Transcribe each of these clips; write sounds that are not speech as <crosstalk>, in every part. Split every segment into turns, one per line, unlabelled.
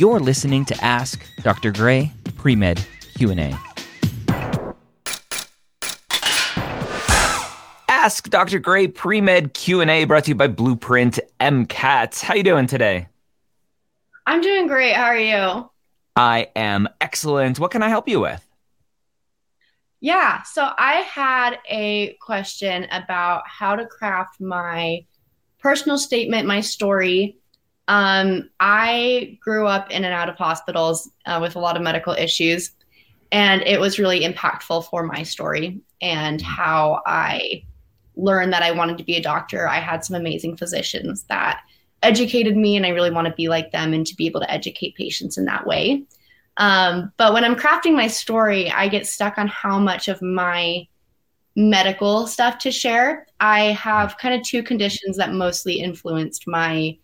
You're listening to Ask Dr. Gray Pre-Med Q&A. Ask Dr. Gray Pre-Med Q&A brought to you by Blueprint MCAT. How are you doing today?
I'm doing great. How are you?
I am excellent. What can I help you with?
Yeah, so I had a question about how to craft my personal statement, my story. Um, I grew up in and out of hospitals uh, with a lot of medical issues, and it was really impactful for my story and how I learned that I wanted to be a doctor. I had some amazing physicians that educated me, and I really want to be like them and to be able to educate patients in that way. Um, but when I'm crafting my story, I get stuck on how much of my medical stuff to share. I have kind of two conditions that mostly influenced my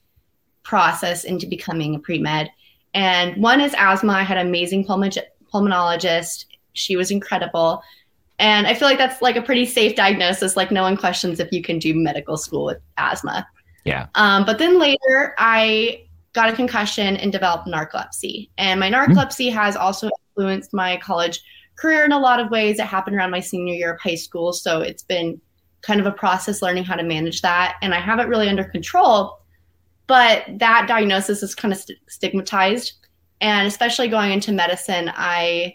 process into becoming a pre med. And one is asthma. I had an amazing pulmonologist. She was incredible. And I feel like that's like a pretty safe diagnosis. Like no one questions if you can do medical school with asthma.
Yeah.
Um, but then later, I got a concussion and developed narcolepsy. And my narcolepsy mm-hmm. has also influenced my college career in a lot of ways. It happened around my senior year of high school. So it's been kind of a process learning how to manage that. And I have it really under control. But that diagnosis is kind of st- stigmatized. And especially going into medicine, I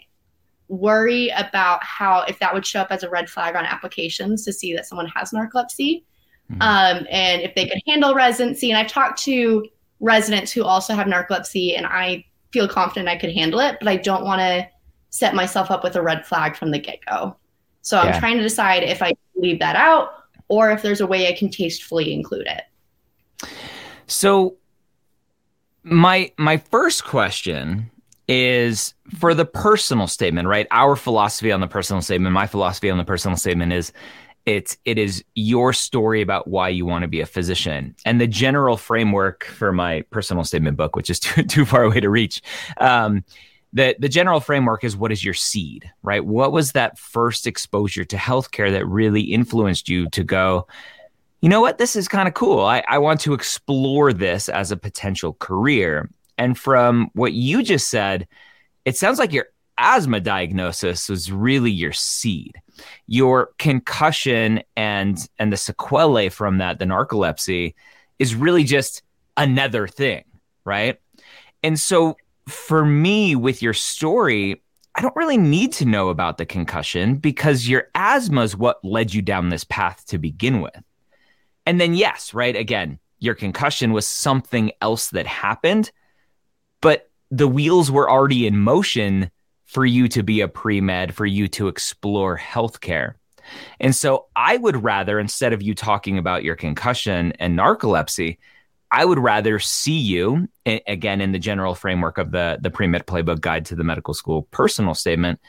worry about how if that would show up as a red flag on applications to see that someone has narcolepsy mm-hmm. um, and if they could handle residency. And I've talked to residents who also have narcolepsy, and I feel confident I could handle it, but I don't want to set myself up with a red flag from the get go. So I'm trying to decide if I leave that out or if there's a way I can tastefully include it.
So my my first question is for the personal statement, right? Our philosophy on the personal statement, my philosophy on the personal statement is it's it is your story about why you want to be a physician and the general framework for my personal statement book which is <laughs> too, too far away to reach um, the the general framework is what is your seed right what was that first exposure to healthcare that really influenced you to go you know what this is kind of cool I, I want to explore this as a potential career and from what you just said it sounds like your asthma diagnosis was really your seed your concussion and and the sequelae from that, the narcolepsy, is really just another thing, right? And so for me, with your story, I don't really need to know about the concussion because your asthma is what led you down this path to begin with. And then, yes, right, again, your concussion was something else that happened, but the wheels were already in motion for you to be a pre med, for you to explore healthcare. And so I would rather, instead of you talking about your concussion and narcolepsy, I would rather see you again in the general framework of the the pre med playbook guide to the medical school personal statement.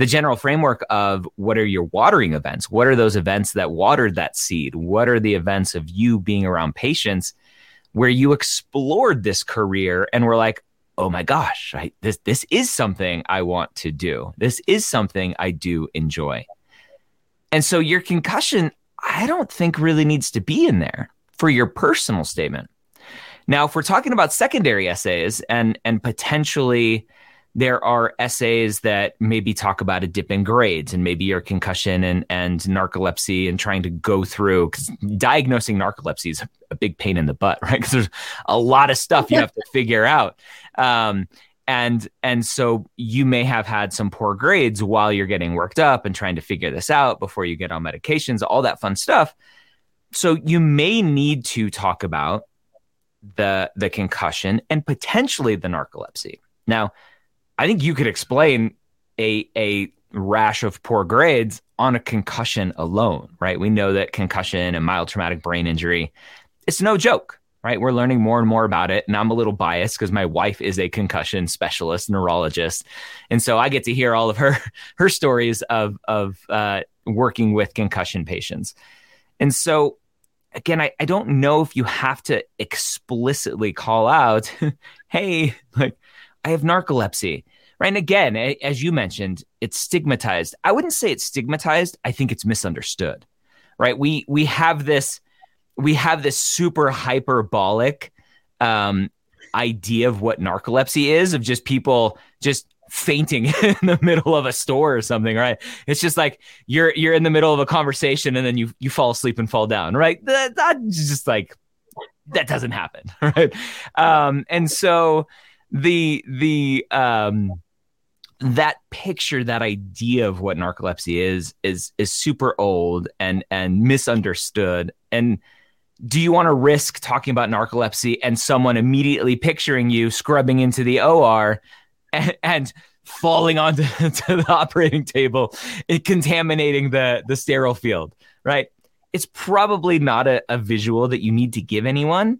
The general framework of what are your watering events? What are those events that watered that seed? What are the events of you being around patients where you explored this career and were like, oh my gosh, I, this this is something I want to do. This is something I do enjoy. And so your concussion, I don't think really needs to be in there for your personal statement. Now, if we're talking about secondary essays and and potentially there are essays that maybe talk about a dip in grades and maybe your concussion and, and narcolepsy and trying to go through because diagnosing narcolepsy is a big pain in the butt, <laughs> right? Because there's a lot of stuff you have to figure out. Um, and and so you may have had some poor grades while you're getting worked up and trying to figure this out before you get on medications, all that fun stuff. So you may need to talk about the the concussion and potentially the narcolepsy. Now, I think you could explain a a rash of poor grades on a concussion alone, right? We know that concussion and mild traumatic brain injury, it's no joke, right? We're learning more and more about it. And I'm a little biased because my wife is a concussion specialist, neurologist. And so I get to hear all of her <laughs> her stories of of uh, working with concussion patients. And so again, I, I don't know if you have to explicitly call out, <laughs> hey, like I have narcolepsy. Right. And again, as you mentioned, it's stigmatized. I wouldn't say it's stigmatized. I think it's misunderstood. Right. We we have this we have this super hyperbolic um, idea of what narcolepsy is of just people just fainting <laughs> in the middle of a store or something, right? It's just like you're you're in the middle of a conversation and then you you fall asleep and fall down, right? That, that's just like that doesn't happen, <laughs> right? Um, and so the the um that picture that idea of what narcolepsy is is is super old and and misunderstood and do you want to risk talking about narcolepsy and someone immediately picturing you scrubbing into the OR and, and falling onto <laughs> the operating table, it contaminating the the sterile field, right? It's probably not a, a visual that you need to give anyone.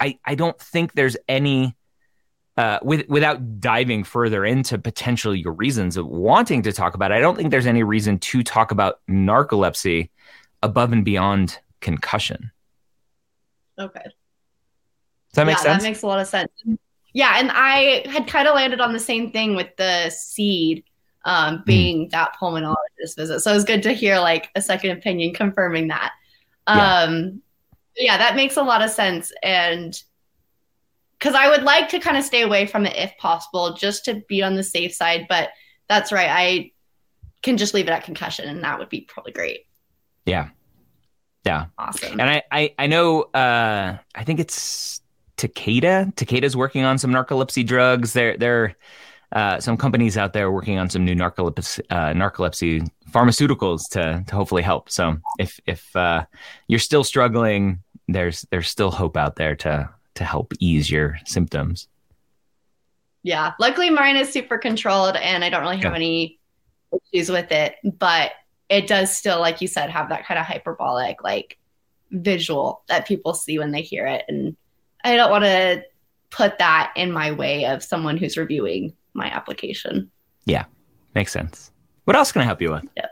I, I don't think there's any uh, with, without diving further into potentially your reasons of wanting to talk about it, I don't think there's any reason to talk about narcolepsy above and beyond concussion.
Okay. Does
that make
yeah,
sense?
That makes a lot of sense. Yeah, and I had kind of landed on the same thing with the seed um, hmm. being mm. that pulmonologist visit. So it was good to hear like a second opinion confirming that. Um, yeah. yeah, that makes a lot of sense. And because I would like to kind of stay away from it if possible, just to be on the safe side. But that's right. I can just leave it at concussion, and that would be probably great.
Yeah. Yeah.
Awesome.
And I, I, I know, uh, I think it's Takeda. Takeda's working on some narcolepsy drugs. There, there, uh, some companies out there working on some new narcolepsy, uh, narcolepsy pharmaceuticals to to hopefully help. So if if uh, you're still struggling, there's there's still hope out there to to help ease your symptoms.
Yeah, luckily mine is super controlled, and I don't really have yeah. any issues with it. But it does still, like you said, have that kind of hyperbolic like visual that people see when they hear it, and I don't want to put that in my way of someone who's reviewing my application.
Yeah, makes sense. What else can I help you with?
Yeah.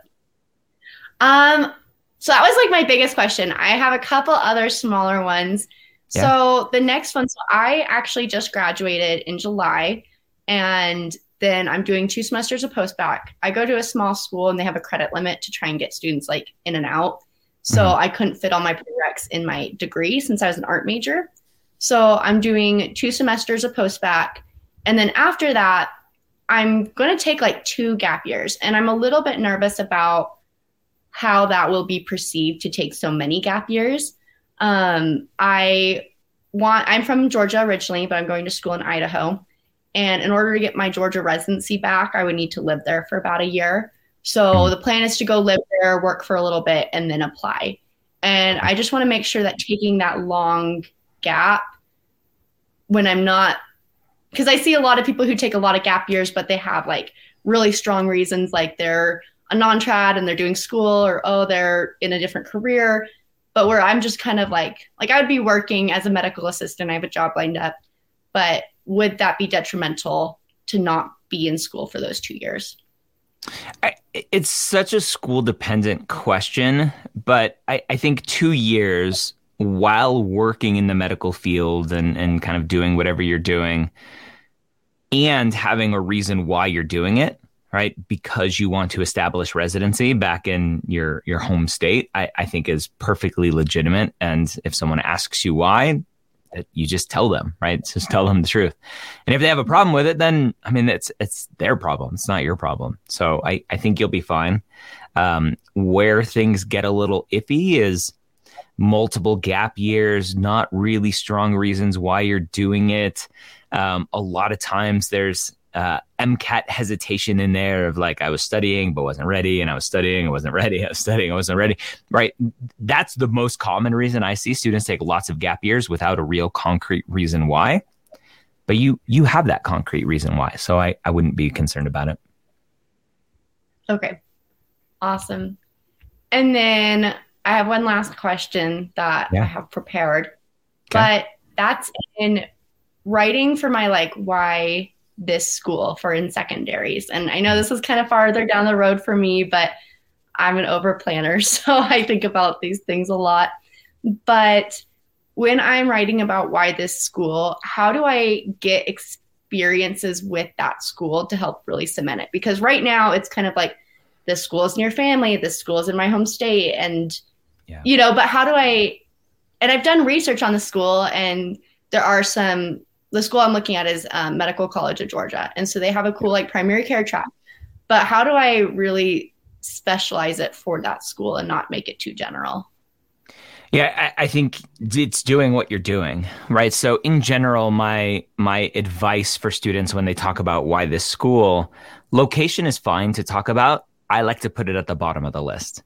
Um, so that was like my biggest question. I have a couple other smaller ones. Yeah. So the next one, so I actually just graduated in July and then I'm doing two semesters of postbac. I go to a small school and they have a credit limit to try and get students like in and out. So mm-hmm. I couldn't fit all my prereqs in my degree since I was an art major. So I'm doing two semesters of postbac. And then after that, I'm going to take like two gap years. And I'm a little bit nervous about how that will be perceived to take so many gap years. Um, I want, I'm from Georgia originally, but I'm going to school in Idaho. And in order to get my Georgia residency back, I would need to live there for about a year. So the plan is to go live there, work for a little bit, and then apply. And I just want to make sure that taking that long gap when I'm not because I see a lot of people who take a lot of gap years, but they have like really strong reasons, like they're a non trad and they're doing school, or oh, they're in a different career. But where I'm just kind of like, like I would be working as a medical assistant, I have a job lined up, but would that be detrimental to not be in school for those two years?
I, it's such a school dependent question, but I, I think two years while working in the medical field and, and kind of doing whatever you're doing and having a reason why you're doing it right? Because you want to establish residency back in your your home state I, I think is perfectly legitimate. And if someone asks you why you just tell them right? <laughs> Just tell them the truth. And if they have a problem with it then i mean it's it's their problem. It's not your problem. So i i think you'll be fine. Um, where things get a little iffy is multiple gap years, not really strong reasons why you're doing it. Um, a lot of times there's uh, MCAT hesitation in there of like I was studying but wasn't ready, and I was studying, I wasn't ready, <laughs> I was studying, I wasn't ready. Right? That's the most common reason I see students take lots of gap years without a real concrete reason why. But you you have that concrete reason why, so I I wouldn't be concerned about it.
Okay, awesome. And then I have one last question that yeah. I have prepared, okay. but that's in writing for my like why this school for in secondaries. And I know hmm. this is kind of farther down the road for me, but I'm an over planner, <laughs> so I think about these things a lot. But when I'm writing about why this school, how do I get experiences with that school to help really cement it? Because right now it's kind of like this school is near family, this school is in my home state, and yeah. You know, but how do I and I've done research on the school and there are some the school I'm looking at is um, Medical College of Georgia, and so they have a cool like primary care track. But how do I really specialize it for that school and not make it too general?
Yeah, I, I, think it's doing what you're doing, right? So in general, my my advice for students when they talk about why this school, location is fine to talk about. I like to put it at the bottom of the list,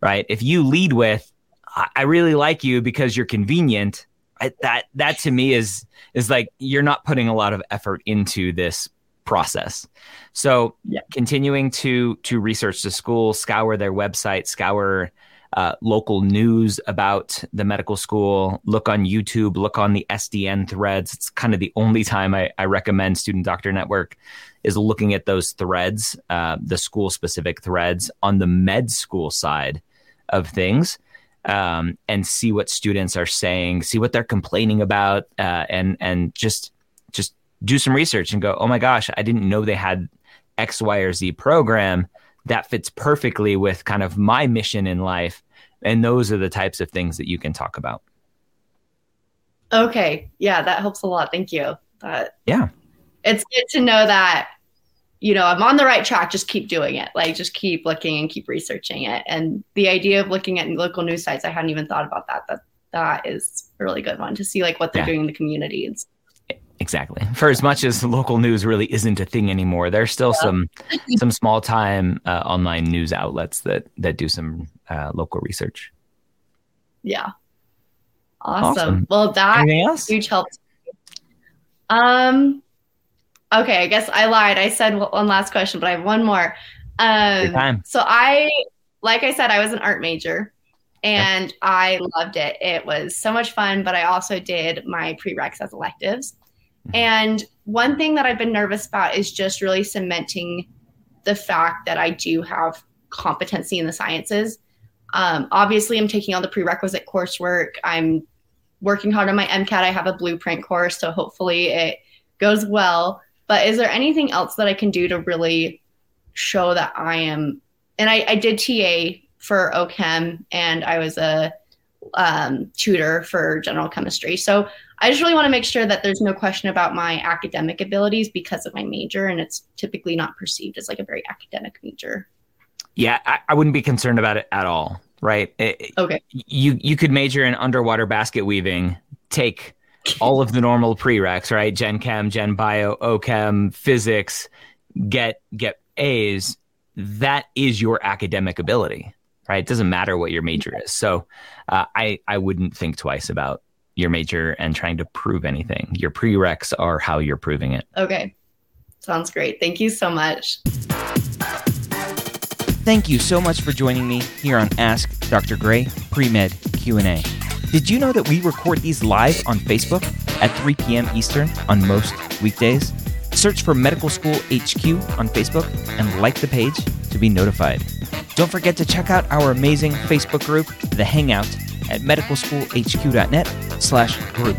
right? If you lead with, I really like you because you're convenient, I, that that to me is is like you're not putting a lot of effort into this process. So yeah. continuing to to research the school, scour their website, scour uh, local news about the medical school, look on YouTube, look on the SDN threads. It's kind of the only time I, I recommend Student Doctor Network is looking at those threads, uh, the school specific threads on the med school side of things. Um, and see what students are saying, see what they're complaining about, uh, and and just just do some research and go, oh my gosh, I didn't know they had X, Y, or Z program that fits perfectly with kind of my mission in life. And those are the types of things that you can talk about.
Okay. Yeah, that helps a lot. Thank you. That
yeah.
It's good to know that, you know, I'm on the right track. Just keep doing it. Like just keep looking and keep researching it. And the idea of looking at local news sites, I hadn't even thought about that. That that is a really good one to see like what they're yeah. doing in the communities.
Exactly. For as much as local news really isn't a thing anymore, there's still yeah. some <laughs> some small time uh, online news outlets that that do some uh, local research.
Yeah. Awesome. awesome. Well, that huge help. Um. Okay, I guess I lied. I said one last question, but I have one more. Um. So I, like I said, I was an art major and yep. I loved it. It was so much fun, but I also did my prereqs as electives. Mm-hmm. And one thing that I've been nervous about is just really cementing the fact that I do have competency in the sciences. Um, obviously, I'm taking all the prerequisite coursework. I'm working hard on my MCAT. I have a blueprint course, so hopefully it goes well. But is there anything else that I can do to really show that I am? And I, I did TA for OChem, and I was a um, tutor for general chemistry. So I just really want to make sure that there's no question about my academic abilities because of my major, and it's typically not perceived as like a very academic major.
Yeah, I, I wouldn't be concerned about it at all. Right? It,
okay.
You you could major in underwater basket weaving, take all of the normal prereqs, right? Gen Chem, Gen Bio, OChem, physics, get get A's. That is your academic ability, right? It doesn't matter what your major is. So, uh, I I wouldn't think twice about your major and trying to prove anything. Your prereqs are how you're proving it.
Okay. Sounds great. Thank you so much.
Thank you so much for joining me here on Ask Dr. Gray Pre-Med Q&A. Did you know that we record these live on Facebook at 3 p.m. Eastern on most weekdays? Search for Medical School HQ on Facebook and like the page to be notified. Don't forget to check out our amazing Facebook group, The Hangout, at medicalschoolhq.net slash group.